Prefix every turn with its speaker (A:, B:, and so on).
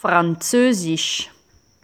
A: Französisch.